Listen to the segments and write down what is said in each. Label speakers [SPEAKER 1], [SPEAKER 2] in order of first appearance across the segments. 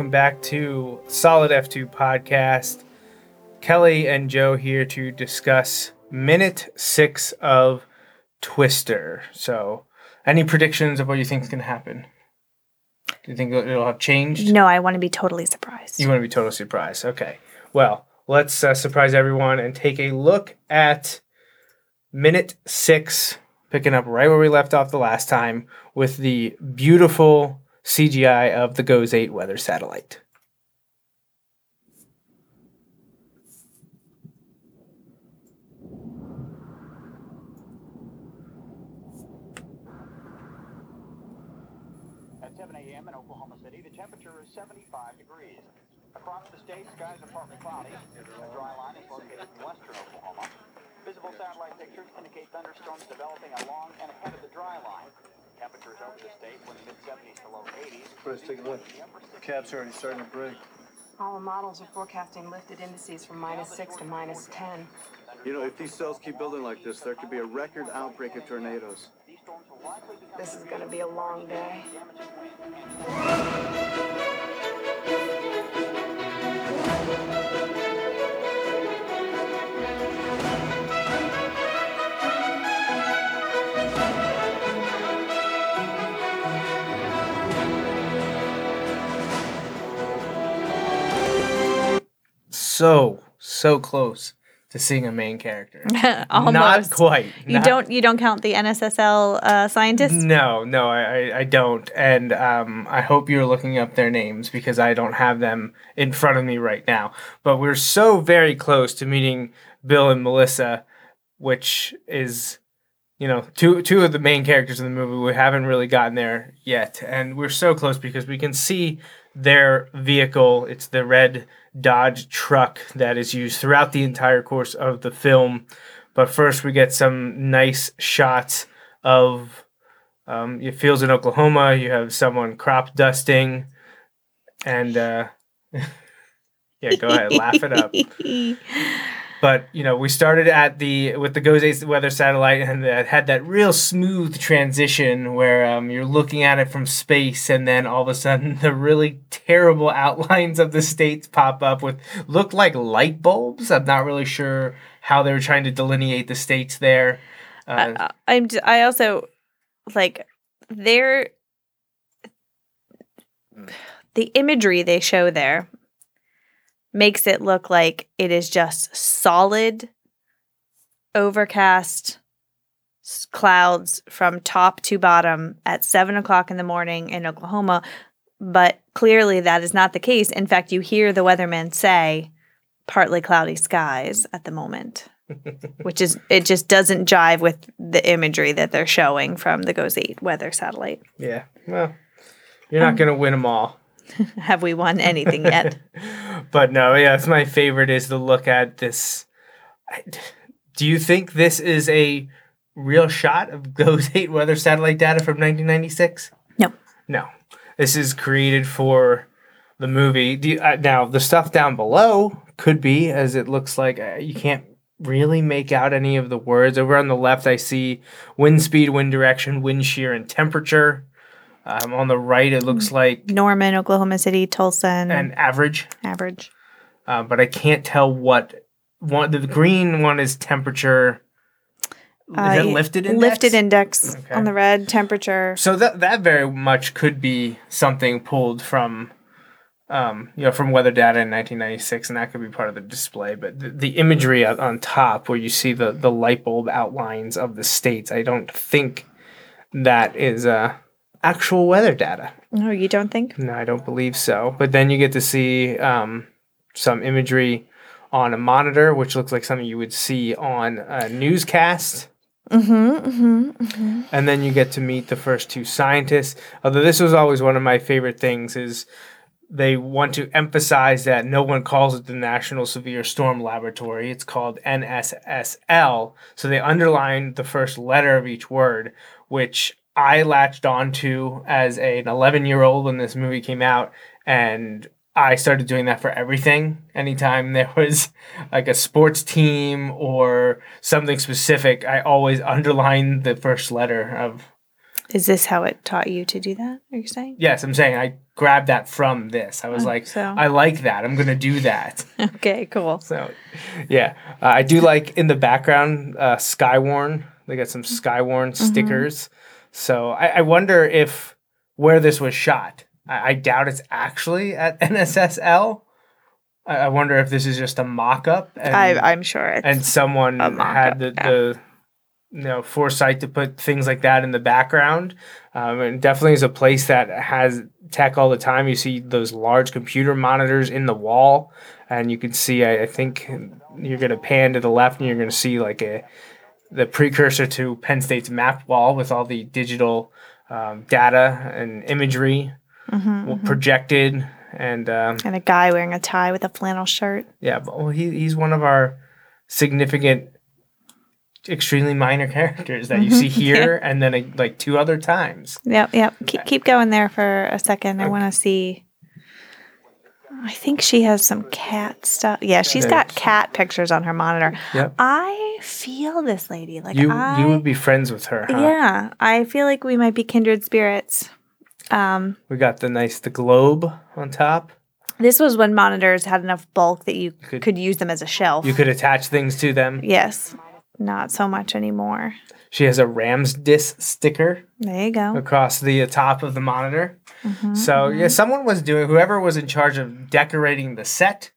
[SPEAKER 1] Welcome back to Solid F2 podcast. Kelly and Joe here to discuss minute six of Twister. So, any predictions of what you think is going to happen? Do you think it'll have changed?
[SPEAKER 2] No, I want to be totally surprised.
[SPEAKER 1] You want to be totally surprised. Okay. Well, let's uh, surprise everyone and take a look at minute six, picking up right where we left off the last time with the beautiful CGI of the GOES 8 weather satellite.
[SPEAKER 3] At 7 a.m. in Oklahoma City, the temperature is 75 degrees. Across the state, skies are partly cloudy. A dry line is located in western Oklahoma. Visible satellite pictures indicate thunderstorms developing along and ahead of the dry line. Temperatures over the state were in the mid-70s to low 80s.
[SPEAKER 4] Let's take a look. The cap's already starting to break.
[SPEAKER 5] All the models are forecasting lifted indices from minus 6 to minus 10.
[SPEAKER 4] You know, if these cells keep building like this, there could be a record outbreak of tornadoes.
[SPEAKER 3] These storms will likely be
[SPEAKER 5] This is going to be a long day.
[SPEAKER 1] So, so close to seeing a main character.
[SPEAKER 2] Almost.
[SPEAKER 1] Not quite.
[SPEAKER 2] You
[SPEAKER 1] Not-
[SPEAKER 2] don't you don't count the NSSL uh, scientists?
[SPEAKER 1] No, no, I, I, I don't. And um, I hope you're looking up their names because I don't have them in front of me right now. But we're so very close to meeting Bill and Melissa, which is, you know, two two of the main characters in the movie. We haven't really gotten there yet. And we're so close because we can see their vehicle. It's the red Dodge truck that is used throughout the entire course of the film. But first, we get some nice shots of um, it feels in Oklahoma. You have someone crop dusting, and uh, yeah, go ahead, laugh it up. But you know, we started at the with the GOES weather satellite, and it had that real smooth transition where um, you're looking at it from space, and then all of a sudden, the really terrible outlines of the states pop up with look like light bulbs. I'm not really sure how they were trying to delineate the states there. Uh,
[SPEAKER 2] Uh, I'm I also like their the imagery they show there makes it look like it is just solid overcast clouds from top to bottom at seven o'clock in the morning in Oklahoma. But clearly that is not the case. In fact, you hear the weatherman say partly cloudy skies at the moment which is it just doesn't jive with the imagery that they're showing from the GOES 8 weather satellite.
[SPEAKER 1] Yeah. Well, you're not um, going to win them all.
[SPEAKER 2] Have we won anything yet?
[SPEAKER 1] But no, yeah, it's my favorite is to look at this. Do you think this is a real shot of GOES 8 weather satellite data from 1996?
[SPEAKER 2] no.
[SPEAKER 1] No. This is created for the movie. Do you, uh, now, the stuff down below could be, as it looks like, uh, you can't really make out any of the words. Over on the left, I see wind speed, wind direction, wind shear, and temperature. Um, on the right, it looks like
[SPEAKER 2] Norman, Oklahoma City, Tulsa, and
[SPEAKER 1] an average.
[SPEAKER 2] average.
[SPEAKER 1] uh, but I can't tell what one. The green one is temperature.
[SPEAKER 2] Uh,
[SPEAKER 1] is it
[SPEAKER 2] y-
[SPEAKER 1] lifted index?
[SPEAKER 2] Lifted index
[SPEAKER 1] Okay.
[SPEAKER 2] on the red temperature.
[SPEAKER 1] So that that very much could be something pulled from, um, you know, from weather data in 1996, and that could be part of the display. But the, the imagery on, on top, where you see the the light bulb outlines of the states, I don't think that is uh, actual weather data.
[SPEAKER 2] No, you don't think?
[SPEAKER 1] No, I don't believe so. But then you get to see um, some imagery on a monitor, which looks like something you would see on a newscast.
[SPEAKER 2] Mm-hmm. Mm-hmm.
[SPEAKER 1] And then you get to meet the first two scientists. Although this was always one of my favorite things is they want to emphasize that no one calls it the National Severe Storm Laboratory. It's called NSSL. So they underline the first letter of each word, which I latched onto as an 11 year old when this movie came out. And I started doing that for everything. Anytime there was like a sports team or something specific, I always underlined the first letter of.
[SPEAKER 2] Is this how it taught you to do that? Are you saying?
[SPEAKER 1] Yes, I'm saying I grabbed that from this. I was
[SPEAKER 2] Oh,
[SPEAKER 1] like,
[SPEAKER 2] so-
[SPEAKER 1] I like that. I'm going to do that.
[SPEAKER 2] Okay, cool.
[SPEAKER 1] So, yeah, uh, I do like in the background uh, Skywarn. They got some Skywarn
[SPEAKER 2] Mm-hmm.
[SPEAKER 1] stickers. So I, I wonder if where this was shot. I, I doubt it's actually at NSSL. I, I wonder if this is just a mock-up. And,
[SPEAKER 2] I, I'm sure it's
[SPEAKER 1] and someone had the,
[SPEAKER 2] yeah.
[SPEAKER 1] the you know foresight to put things like that in the background. Um, and definitely is a place that has tech all the time. You see those large computer monitors in the wall, and you can see. I, I think you're going to pan to the left, and you're going to see like a the precursor to Penn State's map wall with all the digital um, data and imagery
[SPEAKER 2] Mm-hmm,
[SPEAKER 1] projected. And um,
[SPEAKER 2] and a guy wearing a tie with a flannel shirt.
[SPEAKER 1] yeah, but well, he he's one of our significant, extremely minor characters that you see here, and then uh, like two other times.
[SPEAKER 2] Yep, yep. Keep keep going there for a second. I want to see. I think she has some cat stuff. Yeah, she's got cat pictures on her monitor.
[SPEAKER 1] Yep.
[SPEAKER 2] I feel this lady like
[SPEAKER 1] You
[SPEAKER 2] I.
[SPEAKER 1] you would be friends with her, huh?
[SPEAKER 2] Yeah, I feel like we might be kindred spirits. Um,
[SPEAKER 1] We got the nice the globe on top.
[SPEAKER 2] this was when monitors had enough bulk that you
[SPEAKER 1] Could-
[SPEAKER 2] could, use them as a shelf.
[SPEAKER 1] You could attach things to them.
[SPEAKER 2] yes, not so much anymore.
[SPEAKER 1] She has a Rams disc sticker
[SPEAKER 2] There you go.
[SPEAKER 1] across the uh, top of the monitor.
[SPEAKER 2] Mm-hmm,
[SPEAKER 1] so yeah, someone was doing whoever was in charge of decorating the set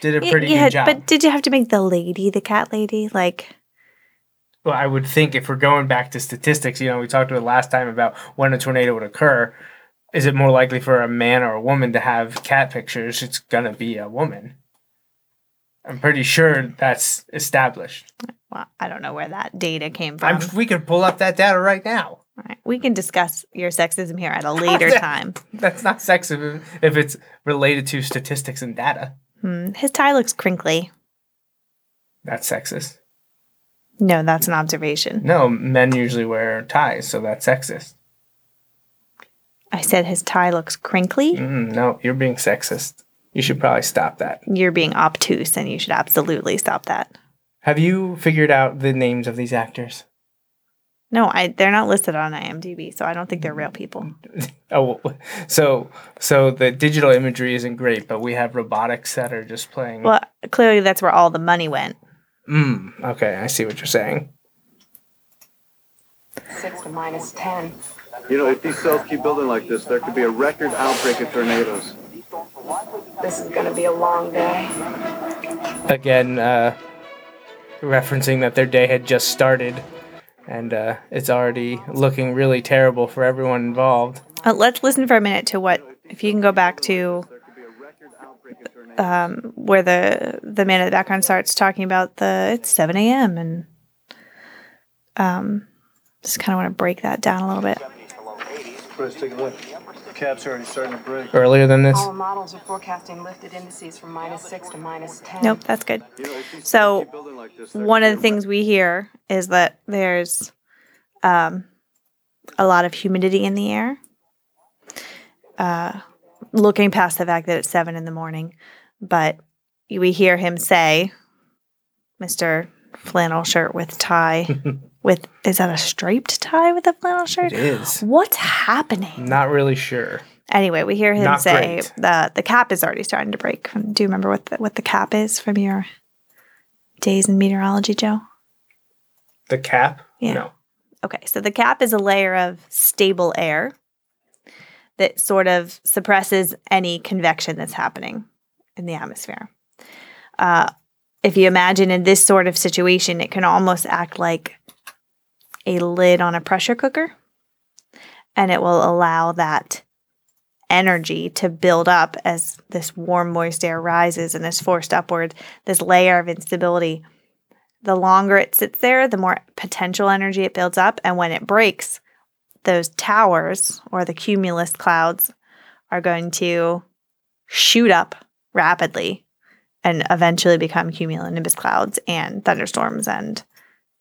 [SPEAKER 1] did a pretty
[SPEAKER 2] yeah,
[SPEAKER 1] good job.
[SPEAKER 2] but did you have to make the lady the cat lady? Like,
[SPEAKER 1] Well, I would think if we're going back to statistics, you know, we talked about last time about when a tornado would occur. Is it more likely for a man or a woman to have cat pictures? It's gonna be a woman. I'm pretty sure that's established.
[SPEAKER 2] well, I don't know where that data came from.
[SPEAKER 1] I'm, we could pull up that data right now.
[SPEAKER 2] All right, We can discuss your sexism here at a later
[SPEAKER 1] that?
[SPEAKER 2] time.
[SPEAKER 1] That's not sexist if- if it's related to statistics and data.
[SPEAKER 2] Hmm, His tie looks crinkly.
[SPEAKER 1] That's sexist.
[SPEAKER 2] No, that's an observation.
[SPEAKER 1] No, men usually wear ties, so that's sexist.
[SPEAKER 2] I said his tie looks crinkly.
[SPEAKER 1] Mm, no, you're being sexist. You should probably stop that.
[SPEAKER 2] You're being obtuse, and you should absolutely stop that.
[SPEAKER 1] Have you figured out the names of these actors?
[SPEAKER 2] No, I they're not listed on IMDb, so I don't think they're real people.
[SPEAKER 1] Oh, so so the digital imagery isn't great, but we have robotics that are just playing.
[SPEAKER 2] Well, clearly that's where all the money went.
[SPEAKER 1] Mm, okay, I see what you're saying.
[SPEAKER 5] Six to minus ten.
[SPEAKER 4] You know, if these cells keep building like this, there could be a record outbreak of tornadoes.
[SPEAKER 5] This is gonna be a long day.
[SPEAKER 1] Again, uh, referencing that their day had just started, and uh, it's already looking really terrible for everyone involved.
[SPEAKER 2] Uh, let's listen for a minute to what if you can go back to
[SPEAKER 4] There could be a record outbreak of tornadoes.
[SPEAKER 2] um, where the the man in the background starts talking about the it's seven a.m. and um, just kind of want to break that down a little bit.
[SPEAKER 4] Chris, take. Cap's already starting to break.
[SPEAKER 1] Earlier than this,
[SPEAKER 5] All models are forecasting lifted indices from minus six to minus ten.
[SPEAKER 2] Nope, that's good.
[SPEAKER 4] You know, if these
[SPEAKER 2] So,
[SPEAKER 4] cells keep building like this, there
[SPEAKER 2] One of the things we hear is that there's um, a lot of humidity in the air. Uh, looking past the fact that it's seven in the morning, but we hear him say, "Mr. Flannel shirt with tie, with is that a striped tie with a flannel shirt?
[SPEAKER 1] it is.
[SPEAKER 2] What's happening?
[SPEAKER 1] Not really sure.
[SPEAKER 2] Anyway, we hear him
[SPEAKER 1] Not
[SPEAKER 2] say
[SPEAKER 1] great.
[SPEAKER 2] the the cap is already starting to break. Do you remember what the, what the cap is from your days in meteorology, Joe?
[SPEAKER 1] The cap?
[SPEAKER 2] Yeah.
[SPEAKER 1] No.
[SPEAKER 2] Okay, so the cap is a layer of stable air that sort of suppresses any convection that's happening in the atmosphere. Uh, if you imagine in this sort of situation, it can almost act like a lid on a pressure cooker, and it will allow that energy to build up as this warm, moist air rises and is forced upward, this layer of instability the longer it sits there, the more potential energy it builds up. And when it breaks, those towers or the cumulus clouds are going to shoot up rapidly and eventually become cumulonimbus clouds and thunderstorms and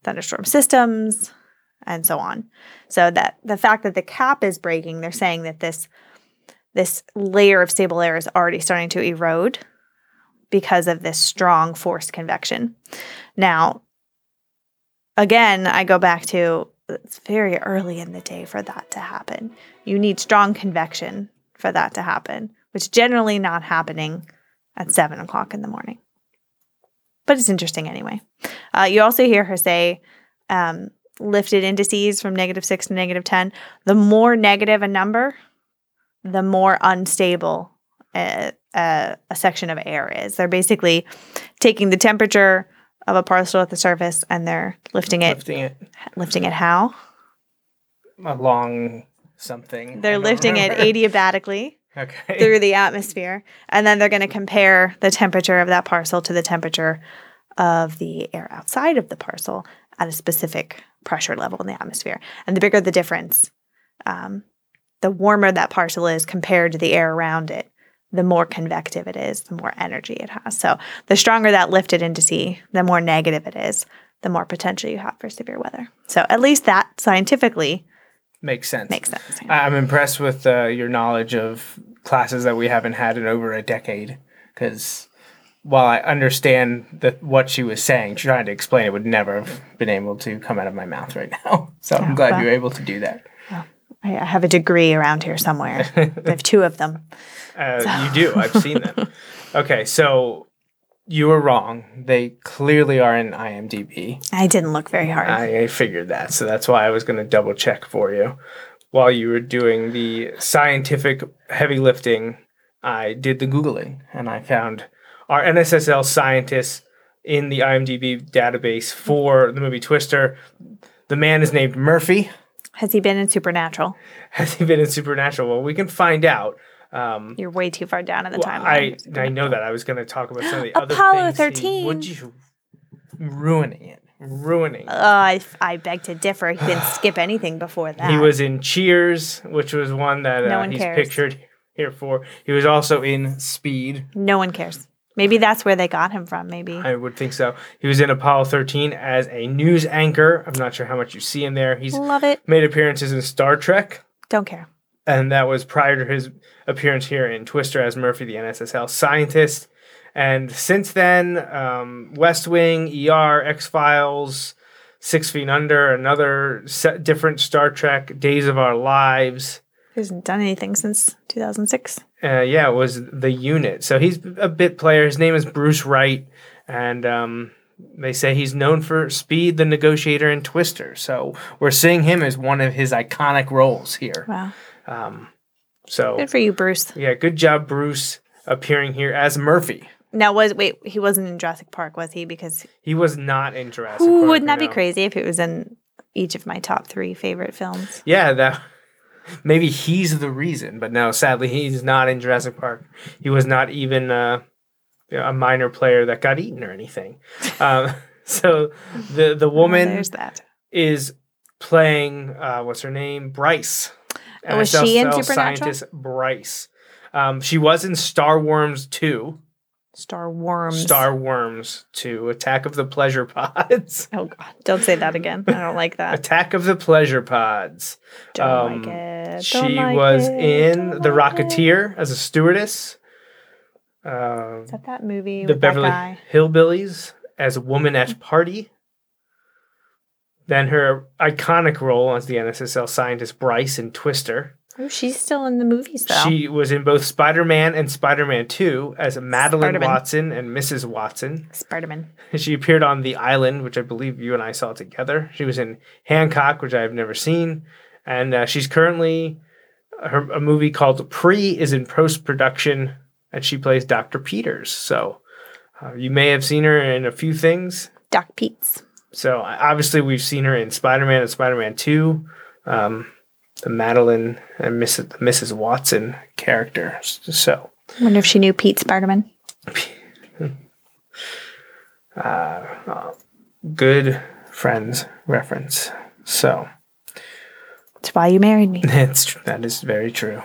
[SPEAKER 2] thunderstorm systems and so on. So that the fact that the cap is breaking, they're saying that this this layer of stable air is already starting to erode because of this strong forced convection. Now, again, I go back to it's very early in the day for that to happen. You need strong convection for that to happen, which generally not happening at seven o'clock in the morning. But it's interesting anyway. Uh, you also hear her say um, lifted indices from negative six to negative 10. The more negative a number, the more unstable a, a, a section of air is. They're basically taking the temperature of a parcel at the surface and they're lifting it.
[SPEAKER 1] Lifting it
[SPEAKER 2] Lifting it how?
[SPEAKER 1] along something.
[SPEAKER 2] They're lifting it adiabatically
[SPEAKER 1] Okay.
[SPEAKER 2] through the atmosphere. And then they're going to compare the temperature of that parcel to the temperature of the air outside of the parcel at a specific pressure level in the atmosphere. And the bigger the difference, um, the warmer that parcel is compared to the air around it, the more convective it is, the more energy it has. So the stronger that lifted indice, the more negative it is, the more potential you have for severe weather. So at least that scientifically
[SPEAKER 1] Makes sense.
[SPEAKER 2] makes sense.
[SPEAKER 1] I- I'm impressed with uh, your knowledge of classes that we haven't had in over a decade. Because while I understand that what she was saying, trying to explain it would never have been able to come out of my mouth right now. So I'm glad
[SPEAKER 2] well-
[SPEAKER 1] you were able to do that.
[SPEAKER 2] I I have a degree around here somewhere. I have two of them.
[SPEAKER 1] Uh, You do. I've seen them. Okay, so you were wrong. They clearly are in IMDb.
[SPEAKER 2] I didn't look very hard.
[SPEAKER 1] I, I figured that, so that's why I was going to double check for you. While you were doing the scientific heavy lifting, I did the Googling and I found our NSSL scientists in the IMDb database for the movie Twister. The man is named Murphy.
[SPEAKER 2] Has he been in Supernatural?
[SPEAKER 1] Has he been in Supernatural? Well, we can find out. Um,
[SPEAKER 2] You're way too far down in the
[SPEAKER 1] well,
[SPEAKER 2] timeline.
[SPEAKER 1] I I know that I was going to talk about some of the other
[SPEAKER 2] Apollo
[SPEAKER 1] things. he-
[SPEAKER 2] 13.
[SPEAKER 1] Would you ruining it? Ruining. it.
[SPEAKER 2] Uh, I, I beg to differ. He didn't skip anything before that.
[SPEAKER 1] He was in Cheers, which was one that
[SPEAKER 2] No
[SPEAKER 1] uh,
[SPEAKER 2] one
[SPEAKER 1] he's
[SPEAKER 2] cares.
[SPEAKER 1] pictured here for. He was also in Speed.
[SPEAKER 2] No one cares. Maybe that's where they got him from. Maybe.
[SPEAKER 1] I would think so. He was in Apollo 13 as a news anchor. I'm not sure how much you see him there. He's
[SPEAKER 2] Love it.
[SPEAKER 1] made appearances in Star Trek,
[SPEAKER 2] Don't care.
[SPEAKER 1] and that was prior to his appearance here in Twister as Murphy, the NSSL scientist. And since then, um, West Wing, ER, X Files, Six Feet Under, another set, different Star Trek, Days of Our Lives.
[SPEAKER 2] Hasn't done anything since 2006.
[SPEAKER 1] Uh, yeah, it was the unit. So he's a bit player. His name is Bruce Wright, and um, they say he's known for Speed, the Negotiator, and Twister. So we're seeing him as one of his iconic roles here.
[SPEAKER 2] Wow.
[SPEAKER 1] Um, so
[SPEAKER 2] Good for you, Bruce.
[SPEAKER 1] yeah, good job, Bruce, appearing here as Murphy.
[SPEAKER 2] Now, was wait, he wasn't in Jurassic Park, was he? Because
[SPEAKER 1] He was not in Jurassic
[SPEAKER 2] Ooh,
[SPEAKER 1] Park.
[SPEAKER 2] wouldn't that be crazy if it was in each of my top three favorite films?
[SPEAKER 1] Yeah, that maybe he's the reason, but no, sadly, he's not in Jurassic Park. He was not even uh, a minor player that got eaten or anything. Um, so the the woman
[SPEAKER 2] There's that.
[SPEAKER 1] is playing uh, what's her name, Bryce.
[SPEAKER 2] Oh, was she in Supernatural?
[SPEAKER 1] Scientist Bryce. Um, she was in Star Wars 2.
[SPEAKER 2] Star Worms.
[SPEAKER 1] Star Worms 2. Attack of the Pleasure Pods.
[SPEAKER 2] Oh God! Don't say that again. I don't like that.
[SPEAKER 1] Attack of the Pleasure Pods.
[SPEAKER 2] Don't
[SPEAKER 1] Um,
[SPEAKER 2] like it.
[SPEAKER 1] She
[SPEAKER 2] Don't like
[SPEAKER 1] was
[SPEAKER 2] it.
[SPEAKER 1] in
[SPEAKER 2] Don't
[SPEAKER 1] The
[SPEAKER 2] like it.
[SPEAKER 1] Rocketeer as a stewardess. Uh,
[SPEAKER 2] Is that that movie
[SPEAKER 1] the
[SPEAKER 2] with
[SPEAKER 1] Beverly? Hillbillies as a woman at party. Then her iconic role as the NSSL scientist Bryce in Twister.
[SPEAKER 2] Oh, she's still in the movies though.
[SPEAKER 1] She was in both Spider Man and Spider Man 2 as Madeline
[SPEAKER 2] Spider-Man.
[SPEAKER 1] Watson and Mrs. Watson.
[SPEAKER 2] Spider-Man.
[SPEAKER 1] She appeared on The Island, which I believe you and I saw together. She was in Hancock, which I have never seen. And uh, she's currently, her, a movie called Pre is in post production, and she plays Dr. Peters. So uh, you may have seen her in a few things.
[SPEAKER 2] Doc Pete's.
[SPEAKER 1] So obviously, we've seen her in Spider Man and Spider Man 2, um, the Madeline and Mrs. Mrs. Watson character. So.
[SPEAKER 2] Wonder if she knew Pete Spider-Man.
[SPEAKER 1] Uh, uh, good friends reference. So
[SPEAKER 2] That's why you married me.
[SPEAKER 1] it's that is very true.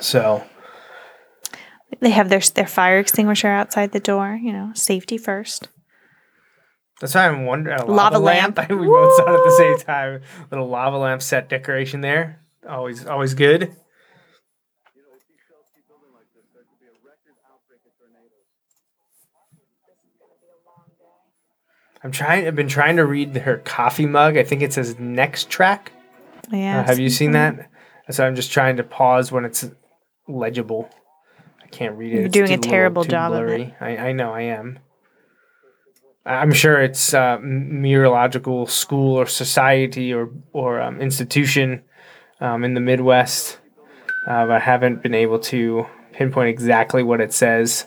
[SPEAKER 1] So
[SPEAKER 2] They have their their fire extinguisher outside the door. You know, safety first.
[SPEAKER 1] That's why I'm wondering. A lava,
[SPEAKER 2] Lava
[SPEAKER 1] lamp.
[SPEAKER 2] lamp.
[SPEAKER 1] we both saw it at the same time. Little lava lamp set decoration there. Always, always good. I'm trying. I've been trying to read her coffee mug. I think it says next track.
[SPEAKER 2] Yeah.
[SPEAKER 1] Uh, have you seen that? So I'm just trying to pause when it's legible. I can't read it.
[SPEAKER 2] You're
[SPEAKER 1] It's
[SPEAKER 2] doing a terrible job of it.
[SPEAKER 1] blurry. I, I know I am. I'm sure it's uh, m- meteorological school or society or or um, institution um, in the Midwest. Uh, but I haven't been able to pinpoint exactly what it says.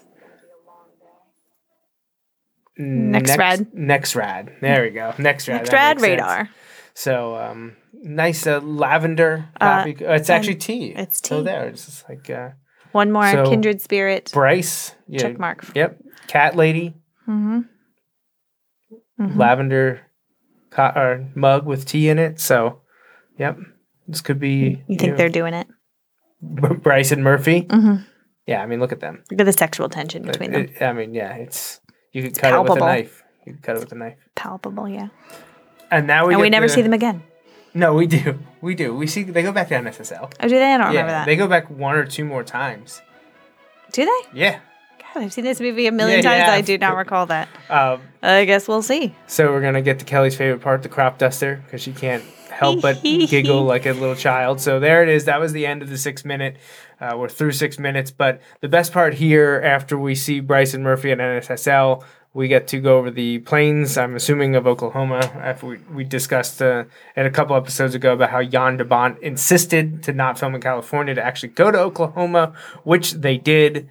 [SPEAKER 2] NEXRAD.
[SPEAKER 1] Next rad. There we go. NEXRAD.
[SPEAKER 2] Next rad
[SPEAKER 1] makes sense.
[SPEAKER 2] radar.
[SPEAKER 1] So um, nice uh, lavender
[SPEAKER 2] Uh,
[SPEAKER 1] uh, it's actually tea.
[SPEAKER 2] it's
[SPEAKER 1] So
[SPEAKER 2] tea.
[SPEAKER 1] there, it's just like uh,
[SPEAKER 2] One more
[SPEAKER 1] So-
[SPEAKER 2] kindred spirit.
[SPEAKER 1] Bryce. Yeah,
[SPEAKER 2] Check mark.
[SPEAKER 1] Yep. Cat lady.
[SPEAKER 2] Mm-hmm.
[SPEAKER 1] Lavender co- or mug with tea in it. So, yep. This could be.
[SPEAKER 2] You think
[SPEAKER 1] know,
[SPEAKER 2] they're doing it?
[SPEAKER 1] B- Bryce and Murphy?
[SPEAKER 2] Mhm.
[SPEAKER 1] Yeah, I mean, look at them.
[SPEAKER 2] Look at the sexual tension between them.
[SPEAKER 1] It- I mean, yeah, it's you could cut it with a knife. You could cut it with a knife.
[SPEAKER 2] Palpable, yeah.
[SPEAKER 1] And now we
[SPEAKER 2] and we never
[SPEAKER 1] the-
[SPEAKER 2] see them again.
[SPEAKER 1] No, we do. We do. We see they go back to NSSL.
[SPEAKER 2] Oh, do they? I don't
[SPEAKER 1] yeah,
[SPEAKER 2] remember that.
[SPEAKER 1] they go back one or two more times.
[SPEAKER 2] do they?
[SPEAKER 1] Yeah.
[SPEAKER 2] God, I've seen this movie a million
[SPEAKER 1] Yeah,
[SPEAKER 2] times.
[SPEAKER 1] yeah.
[SPEAKER 2] I do not recall that.
[SPEAKER 1] Um,
[SPEAKER 2] I guess we'll see.
[SPEAKER 1] So we're gonna get to Kelly's favorite part, the crop duster, because she can't help but giggle like a little child. So there it is. That was the end of the six minute. Uh, we're through six minutes, but the best part here, after we see Bryson Murphy at NSSL, we get to go over the plains. I'm assuming of Oklahoma. After we we discussed uh, in a couple episodes ago about how Jan de Bont insisted to not film in California to actually go to Oklahoma, which they did,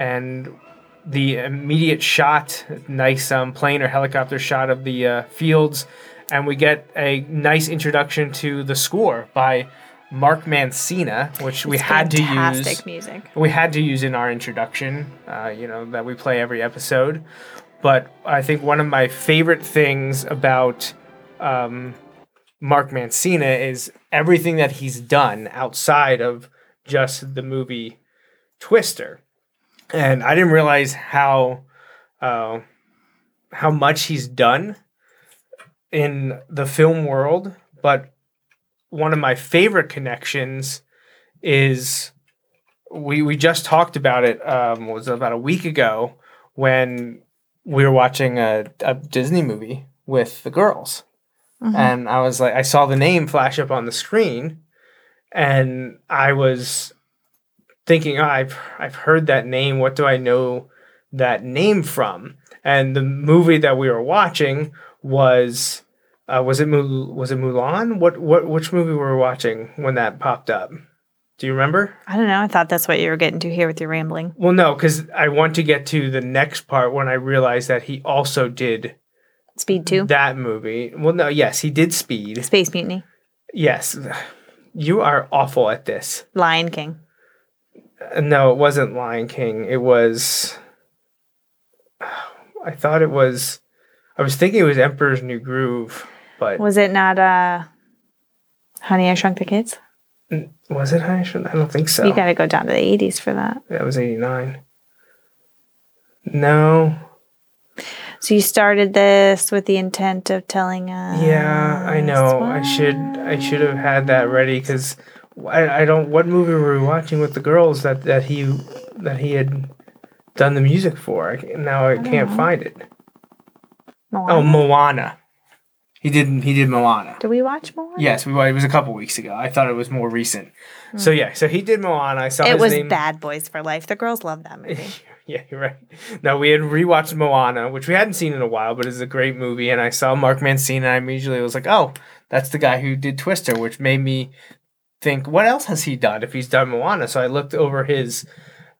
[SPEAKER 1] and the immediate shot, nice um, plane or helicopter shot of the uh, fields, and we get a nice introduction to the score by Mark Mancina, which we
[SPEAKER 2] It's
[SPEAKER 1] had to
[SPEAKER 2] fantastic
[SPEAKER 1] use.
[SPEAKER 2] music.
[SPEAKER 1] We had to use in our introduction, uh, you know, that we play every episode. But I think one of my favorite things about um, Mark Mancina is everything that he's done outside of just the movie Twister and I didn't realize how uh, how much he's done in the film world. But one of my favorite connections is we we just talked about it. Um, was about a week ago when we were watching a, a Disney movie with the girls, and I was like, I saw the name flash up on the screen, and I was thinking, oh, I've I've heard that name. What do I know that name from? And the movie that we were watching was uh, was it Mul- was it Mulan? What what which movie were we watching when that popped up? Do you remember?
[SPEAKER 2] I don't know. I thought that's what you were getting to here with your rambling.
[SPEAKER 1] Well, no, because I want to get to the next part when I realized that he also did
[SPEAKER 2] Speed 2,
[SPEAKER 1] that movie. Well, no, yes, he did Speed.
[SPEAKER 2] Space Mutiny,
[SPEAKER 1] Yes, you are awful at this.
[SPEAKER 2] Lion King.
[SPEAKER 1] Uh, No, it wasn't Lion King. It was. I thought it was. I was thinking it was Emperor's New Groove, but was,
[SPEAKER 2] it not uh Honey I Shrunk the Kids?
[SPEAKER 1] Was it Honey Shrunk? I don't think so.
[SPEAKER 2] You got to go down to the 80s for that.
[SPEAKER 1] that was eighty nine. No.
[SPEAKER 2] So you started this with the intent of telling us.
[SPEAKER 1] Yeah, I know. I should. I should have had that ready because I, I don't. What movie were we watching with the girls that that he that he had done the music for? I, now I can't find it. Oh,
[SPEAKER 2] Moana.
[SPEAKER 1] Moana. He did he did Moana.
[SPEAKER 2] Did we watch more?
[SPEAKER 1] Yes, we it was a couple weeks ago. I thought it was more recent. So yeah, so he did Moana. I saw
[SPEAKER 2] Hmm. It
[SPEAKER 1] his
[SPEAKER 2] was
[SPEAKER 1] name.
[SPEAKER 2] Bad Boys for Life. The girls love that movie.
[SPEAKER 1] Yeah, you're right. No, we had rewatched Moana, which we hadn't seen in a while, but it's a great movie. And I saw Mark Mancina, and I immediately was like, oh, that's the guy who did Twister, which made me think, what else has he done if he's done Moana? So I looked over his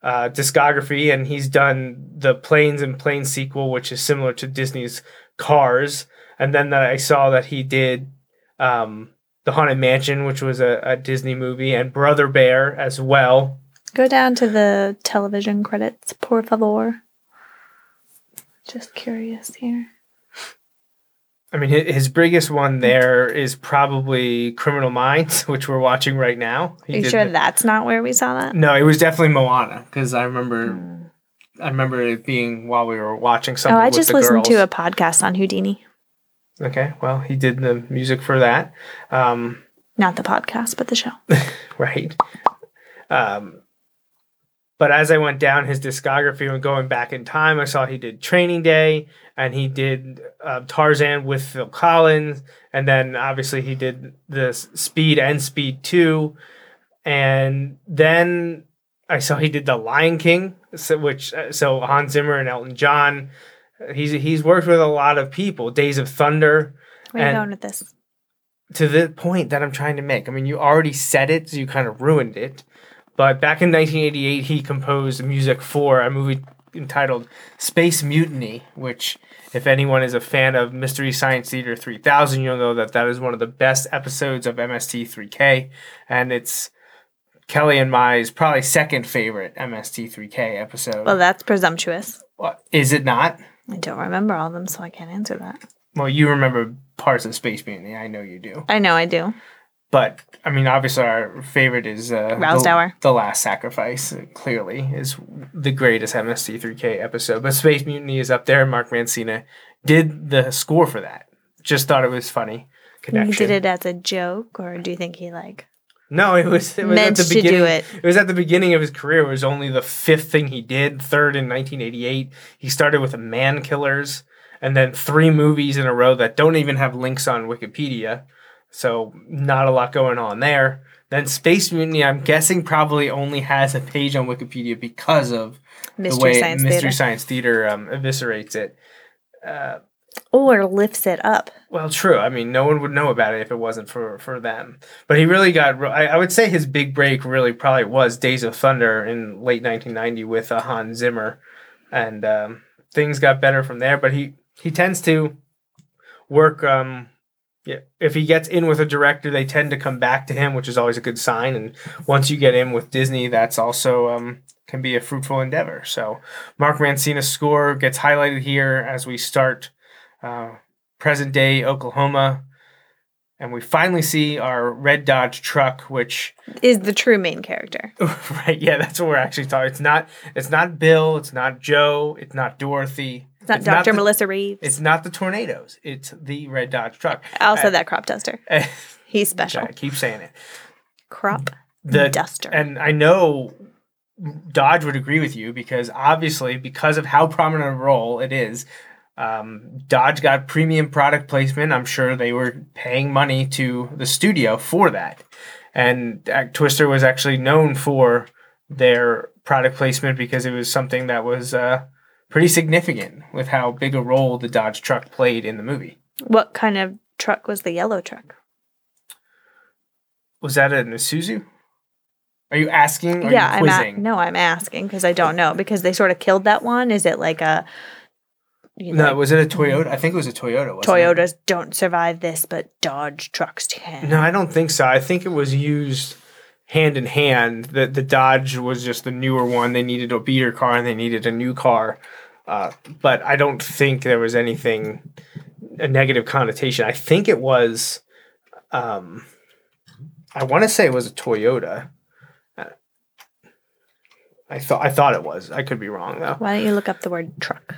[SPEAKER 1] uh, discography, and he's done the Planes and Planes sequel, which is similar to Disney's Cars. And then that I saw that he did um, The Haunted Mansion, which was a, a Disney movie, and Brother Bear as well.
[SPEAKER 2] Go down to the television credits, por favor. Just curious here.
[SPEAKER 1] I mean, his biggest one there is probably Criminal Minds, which we're watching right now. He
[SPEAKER 2] Are you sure
[SPEAKER 1] the-
[SPEAKER 2] that's not where we saw that?
[SPEAKER 1] No, it was definitely Moana because I remember, I remember it being while we were watching something.
[SPEAKER 2] oh, I just listened to a podcast on Houdini.
[SPEAKER 1] Okay, well, he did the music for that, um,
[SPEAKER 2] Not the podcast, but the show.
[SPEAKER 1] right? Um, but as I went down his discography and going back in time, I saw he did Training Day and he did uh, Tarzan with Phil Collins, and then obviously he did the Speed and Speed Two, and then I saw he did the Lion King, so, which uh, so Hans Zimmer and Elton John. He's he's worked with a lot of people. Days of Thunder
[SPEAKER 2] Where are you going with this?
[SPEAKER 1] to the point that I'm trying to make. I mean, you already said it, so you kind of ruined it. But back in 1988, he composed music for a movie entitled Space Mutiny, which, if anyone is a fan of Mystery Science Theater 3000, you'll know that that is one of the best episodes of MST3K. And it's Kelly and my probably second favorite MST3K episode.
[SPEAKER 2] Well, that's presumptuous.
[SPEAKER 1] What- is it not?
[SPEAKER 2] I don't remember all of them, so I can't answer that.
[SPEAKER 1] Well, you remember parts of Space Mutiny. I know you do.
[SPEAKER 2] I know I do.
[SPEAKER 1] But I mean, obviously, our favorite is uh,
[SPEAKER 2] Roused
[SPEAKER 1] the,
[SPEAKER 2] Hour.
[SPEAKER 1] The Last Sacrifice. uh, Clearly, is the greatest MST3K episode. But Space Mutiny is up there. Mark Mancina did the score for that. Just thought it was funny.
[SPEAKER 2] He did it as a joke, or do you think he like
[SPEAKER 1] No, it was, it was
[SPEAKER 2] meant
[SPEAKER 1] at the
[SPEAKER 2] to do
[SPEAKER 1] beginning.
[SPEAKER 2] it?
[SPEAKER 1] It was at the beginning of his career. It was only the fifth thing he did. Third in 1988. He started with Man Killers, and then three movies in a row that don't even have links on Wikipedia. So not a lot going on there. Then Space Mutiny, I'm guessing, probably only has a page on Wikipedia because of the way
[SPEAKER 2] Science
[SPEAKER 1] Mystery
[SPEAKER 2] Theater?
[SPEAKER 1] Science Theater um, eviscerates it.
[SPEAKER 2] Uh, or lifts it up?
[SPEAKER 1] Well, true. I mean, no one would know about it if it wasn't for for them. But he really got. I, I would say his big break really probably was Days of Thunder in late 1990 with uh, Hans Zimmer, and um, things got better from there. But he he tends to work. Um, yeah, if he gets in with a director, they tend to come back to him, which is always a good sign. And once you get in with Disney, that's also um, can be a fruitful endeavor. So Mark Mancina's score gets highlighted here as we start uh, present day Oklahoma. And we finally see our red Dodge truck, which,
[SPEAKER 2] Is the true main character?
[SPEAKER 1] right, yeah, that's what we're actually talking. It's not, it's not Bill, it's not Joe, it's not Dorothy,
[SPEAKER 2] not Dr.
[SPEAKER 1] the-
[SPEAKER 2] Melissa Reeves.
[SPEAKER 1] It's not the tornadoes. It's the red Dodge truck.
[SPEAKER 2] Also
[SPEAKER 1] Uh,
[SPEAKER 2] that crop duster.
[SPEAKER 1] uh,
[SPEAKER 2] He's special.
[SPEAKER 1] I keep saying it.
[SPEAKER 2] Crop
[SPEAKER 1] The
[SPEAKER 2] duster.
[SPEAKER 1] And I know Dodge would agree with you because obviously, because of how prominent a role it is, um, Dodge got premium product placement. I'm sure they were paying money to the studio for that. And uh, Twister was actually known for their product placement because it was something that was uh, pretty significant with how big a role the Dodge truck played in the movie.
[SPEAKER 2] what kind of truck was the yellow truck?
[SPEAKER 1] Was that an Isuzu? Are you asking? Or
[SPEAKER 2] yeah,
[SPEAKER 1] are you
[SPEAKER 2] I'm a- no, I'm asking because I don't know because they sort of killed that one. Is it like a you know,
[SPEAKER 1] No, was it a Toyota? I think it was a Toyota. Wasn't it?
[SPEAKER 2] Toyotas don't survive this, but Dodge trucks can.
[SPEAKER 1] No, I don't think so. I think it was used hand in hand. The the Dodge was just the newer one. They needed a beater car and they needed a new car. Uh, but I don't think there was anything a negative connotation. I think it was. Um, I want to say it was a Toyota. Uh, I thought I thought it was. I could be wrong though.
[SPEAKER 2] Why don't you look up the word truck?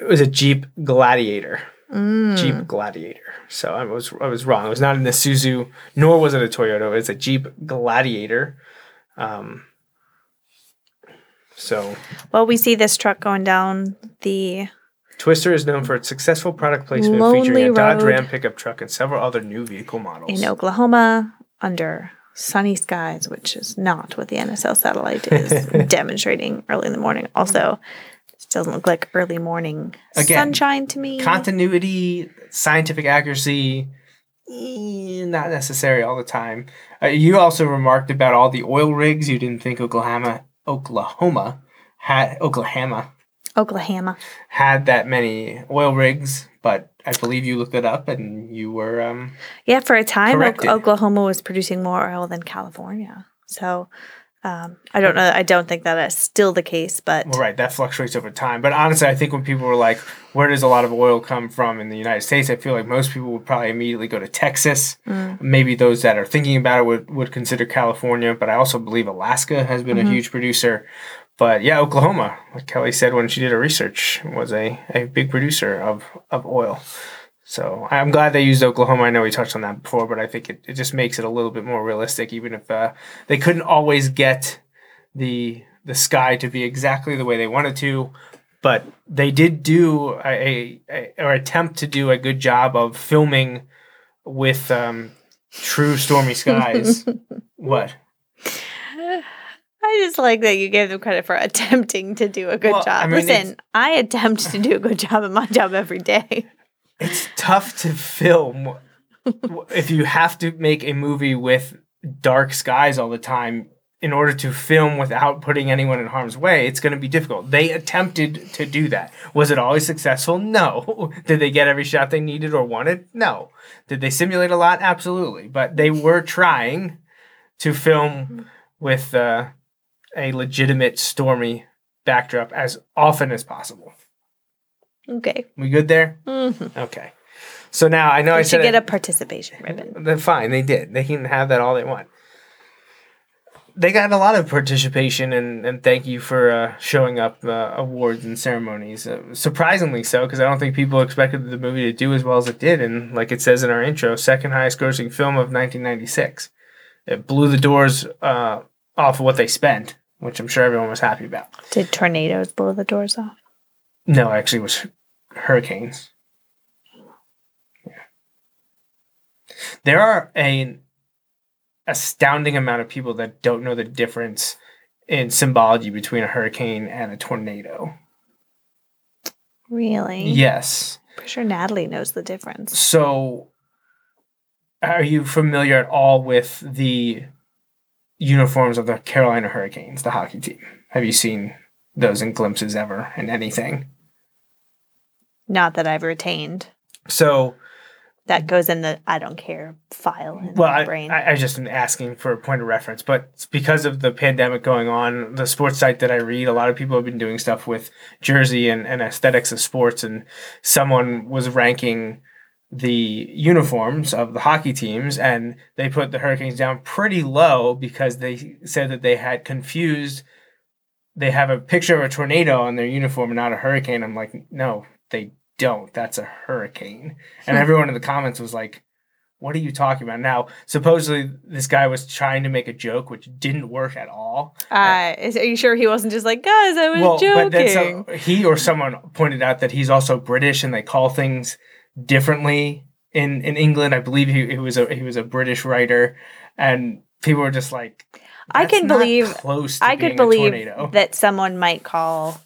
[SPEAKER 1] It was a Jeep Gladiator.
[SPEAKER 2] Mm.
[SPEAKER 1] Jeep Gladiator. So I was I was wrong. It was not an Isuzu, nor was it a Toyota. It's a Jeep Gladiator. Um, so
[SPEAKER 2] Well, we see this truck going down the
[SPEAKER 1] Twister is known for its successful product placement
[SPEAKER 2] Lonely
[SPEAKER 1] featuring a Dodge Ram pickup truck and several other new vehicle models.
[SPEAKER 2] in Oklahoma under sunny skies, which is not what the NSL satellite is demonstrating early in the morning. Also, it doesn't look like early morning
[SPEAKER 1] Again,
[SPEAKER 2] sunshine to me.
[SPEAKER 1] Continuity, scientific accuracy, eh, not necessary all the time. Uh, you also remarked about all the oil rigs. You didn't think Oklahoma, Oklahoma had Oklahoma
[SPEAKER 2] Oklahoma.
[SPEAKER 1] had that many oil rigs, but I believe you looked it up and you were um,
[SPEAKER 2] Yeah, for a time,
[SPEAKER 1] Corrected.
[SPEAKER 2] Oklahoma was producing more oil than California. So um, I don't know. I don't think that is still the case, but
[SPEAKER 1] Well, right, that fluctuates over time. But honestly, I think when people were like, "Where does a lot of oil come from in the United States?" I feel like most people would probably immediately go to Texas. Maybe those that are thinking about it would, would consider California, but I also believe Alaska has been a huge producer. But yeah, Oklahoma, like Kelly said when she did her research, was a, a big producer of, of oil. So I'm glad they used Oklahoma. I know we touched on that before, but I think it, it just makes it a little bit more realistic, even if uh, they couldn't always get the the sky to be exactly the way they wanted to. But they did do a, a, a or attempt to do a good job of filming with um, true stormy skies. what?
[SPEAKER 2] I just like that you gave them credit for attempting to do a good
[SPEAKER 1] Well,
[SPEAKER 2] job.
[SPEAKER 1] I mean,
[SPEAKER 2] Listen, I attempt to do a good job at my job every day.
[SPEAKER 1] It's tough to film if you have to make a movie with dark skies all the time in order to film without putting anyone in harm's way. It's going to be difficult. They attempted to do that. Was it always successful? No. Did they get every shot they needed or wanted? No. Did they simulate a lot? Absolutely. But they were trying to film with uh, a legitimate stormy backdrop as often as possible
[SPEAKER 2] Okay.
[SPEAKER 1] we good there
[SPEAKER 2] Mm-hmm.
[SPEAKER 1] Okay. So now I know I
[SPEAKER 2] You
[SPEAKER 1] said
[SPEAKER 2] should get
[SPEAKER 1] it-
[SPEAKER 2] a participation ribbon.
[SPEAKER 1] Then fine, they did. They can have that all they want. They got a lot of participation and, and thank you for uh, showing up uh, awards and ceremonies. Uh, surprisingly so, because I don't think people expected the movie to do as well as it did. And like it says in our intro, second highest grossing film of 1996. It blew the doors uh, off of what they spent, which I'm sure everyone was happy about.
[SPEAKER 2] Did tornadoes blow the doors off?
[SPEAKER 1] No, actually, it was hurricanes. Yeah. There are an astounding amount of people that don't know the difference in symbology between a hurricane and a tornado.
[SPEAKER 2] Really?
[SPEAKER 1] Yes.
[SPEAKER 2] Pretty sure Natalie knows the difference.
[SPEAKER 1] So, are you familiar at all with the uniforms of the Carolina Hurricanes, the hockey team? Have you seen those in glimpses ever in anything?
[SPEAKER 2] Not that I've retained.
[SPEAKER 1] So,
[SPEAKER 2] That goes in the I don't care file in
[SPEAKER 1] well,
[SPEAKER 2] my
[SPEAKER 1] I,
[SPEAKER 2] brain.
[SPEAKER 1] I, I just am asking for a point of reference, but it's because of the pandemic going on, the sports site that I read, a lot of people have been doing stuff with jersey and, and aesthetics of sports, and someone was ranking the uniforms of the hockey teams, and they put the Hurricanes down pretty low because they said that they had confused. They have a picture of a tornado on their uniform and not a hurricane. I'm like, no, they don't. That's a hurricane. And everyone in the comments was like, what are you talking about? Now, supposedly this guy was trying to make a joke, which didn't work at all.
[SPEAKER 2] uh, is, are you sure he wasn't just like, guys, I was joking?
[SPEAKER 1] then so, he or someone pointed out that he's also British and they call things differently in, in England. I believe he, he was a he was a British writer, and people were just like,
[SPEAKER 2] I can believe-
[SPEAKER 1] close. To
[SPEAKER 2] I could believe
[SPEAKER 1] tornado."
[SPEAKER 2] that someone might call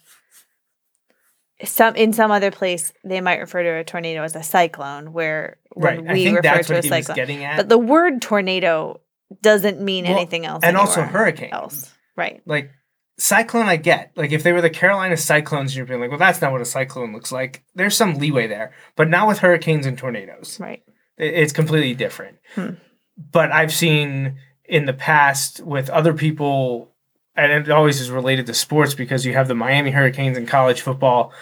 [SPEAKER 2] some in some other place they might refer to a tornado as a cyclone, where
[SPEAKER 1] right.
[SPEAKER 2] when
[SPEAKER 1] I
[SPEAKER 2] we refer to a
[SPEAKER 1] what he was
[SPEAKER 2] cyclone.
[SPEAKER 1] getting at.
[SPEAKER 2] But the word tornado doesn't mean
[SPEAKER 1] Well,
[SPEAKER 2] anything else.
[SPEAKER 1] and also hurricane.
[SPEAKER 2] else. Right.
[SPEAKER 1] like cyclone I get. Like if they were the Carolina Cyclones, you're being like, well, that's not what a cyclone looks like. There's some leeway there, but not with hurricanes and tornadoes.
[SPEAKER 2] Right.
[SPEAKER 1] It's completely different.
[SPEAKER 2] Hmm.
[SPEAKER 1] But I've seen in the past with other people, and it always is related to sports because you have the Miami Hurricanes in college football.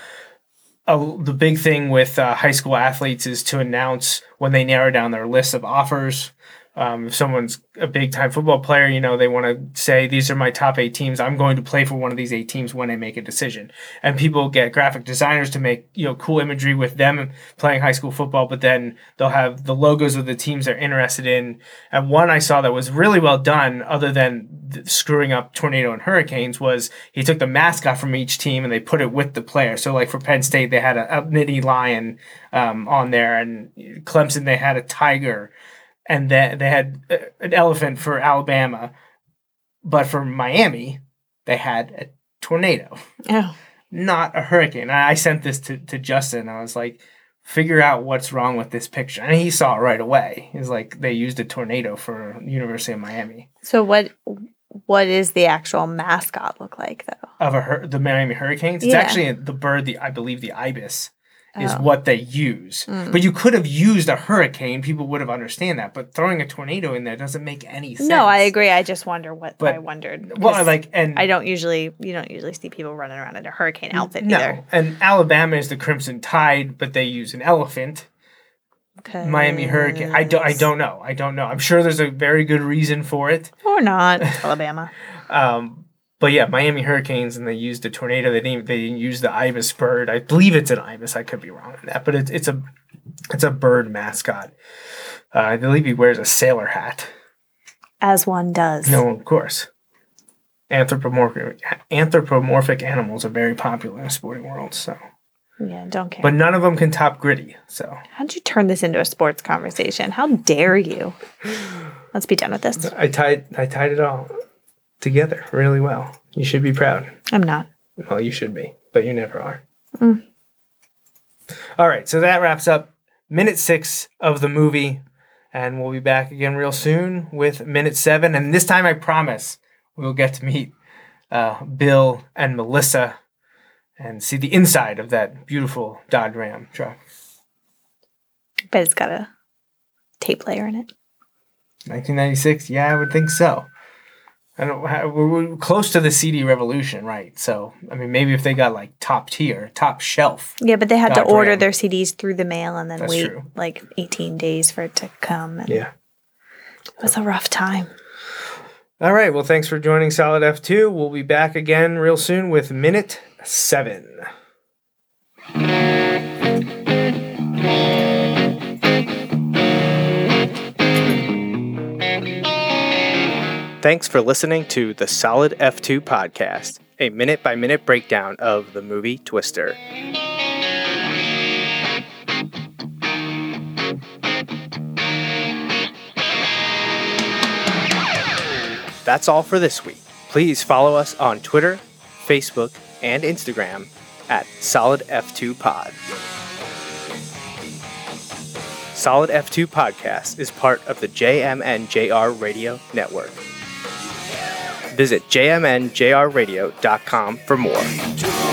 [SPEAKER 1] Uh, the big thing with uh, high school athletes is to announce when they narrow down their list of offers Um, if someone's a big time football player, you know, they want to say, these are my top eight teams. I'm going to play for one of these eight teams when I make a decision. And people get graphic designers to make, you know, cool imagery with them playing high school football, but then they'll have the logos of the teams they're interested in. And one I saw that was really well done, other than th- screwing up tornado and hurricanes, was he took the mascot from each team and they put it with the player. So, like for Penn State, they had a, a Nittany lion um, on there, and Clemson, they had a tiger and then they had uh, an elephant for Alabama, but for Miami, they had a tornado,
[SPEAKER 2] Oh.
[SPEAKER 1] not a hurricane. I sent this to, to Justin. I was like, figure out what's wrong with this picture. And he saw it right away. He's like, they used a tornado for University of Miami
[SPEAKER 2] So what what is the actual mascot look like though?
[SPEAKER 1] of a hur- the Miami Hurricanes. It's
[SPEAKER 2] Yeah.
[SPEAKER 1] actually the bird, the I believe the ibis. Is
[SPEAKER 2] Oh.
[SPEAKER 1] what they use,
[SPEAKER 2] Mm.
[SPEAKER 1] but you could have used a hurricane. People would have understand that, but throwing a tornado in there doesn't make any sense.
[SPEAKER 2] No, I agree. I just wonder what
[SPEAKER 1] But-
[SPEAKER 2] I wondered.
[SPEAKER 1] Well, like, and
[SPEAKER 2] I don't usually you don't usually see people running around in a hurricane outfit
[SPEAKER 1] no,
[SPEAKER 2] either.
[SPEAKER 1] and Alabama is the Crimson Tide, but they use an elephant. Miami Hurricane. I don't. I don't know. I don't know. I'm sure there's a very good reason for it.
[SPEAKER 2] Or not. Alabama.
[SPEAKER 1] Um, but yeah, Miami Hurricanes, and they used a tornado. They didn't. They didn't use the ibis bird. I believe it's an ibis. I could be wrong on that, but it's it's a it's a bird mascot. Uh, I believe he wears a sailor hat.
[SPEAKER 2] As one does.
[SPEAKER 1] No, of course. Anthropomorphic anthropomorphic animals are very popular in the sporting world. So,
[SPEAKER 2] Yeah, don't care.
[SPEAKER 1] but none of them can top gritty. So
[SPEAKER 2] How'd you turn this into a sports conversation? How dare you? Let's be done with this.
[SPEAKER 1] I tied I tied it all together really well. You should be proud.
[SPEAKER 2] I'm not.
[SPEAKER 1] Well, you should be, but you never are.
[SPEAKER 2] Mm.
[SPEAKER 1] All right, so that wraps up minute six of the movie, and we'll be back again real soon with minute seven. And this time, I promise we'll get to meet uh, Bill and Melissa and see the inside of that beautiful Dodge Ram truck.
[SPEAKER 2] But it's got a tape player in it.
[SPEAKER 1] 1996, yeah, I would think so. I don't. We're, we're close to the CD revolution, right? So, I mean, maybe if they got like top tier, top shelf,
[SPEAKER 2] Yeah, but they had to order
[SPEAKER 1] Ram.
[SPEAKER 2] their CDs through the mail and then
[SPEAKER 1] That's
[SPEAKER 2] wait
[SPEAKER 1] true.
[SPEAKER 2] like 18 days for it to come. And
[SPEAKER 1] yeah.
[SPEAKER 2] It was a rough time.
[SPEAKER 1] All right. Well, thanks for joining Solid F2. We'll be back again real soon with minute seven. Thanks for listening to the Solid F2 podcast, a minute by minute breakdown of the movie Twister. That's all for this week. Please follow us on Twitter, Facebook, and Instagram at Solid F2 Pod. Solid F2 Podcast is part of the JMNJR Radio Network. Visit jmnjrradio.com for more.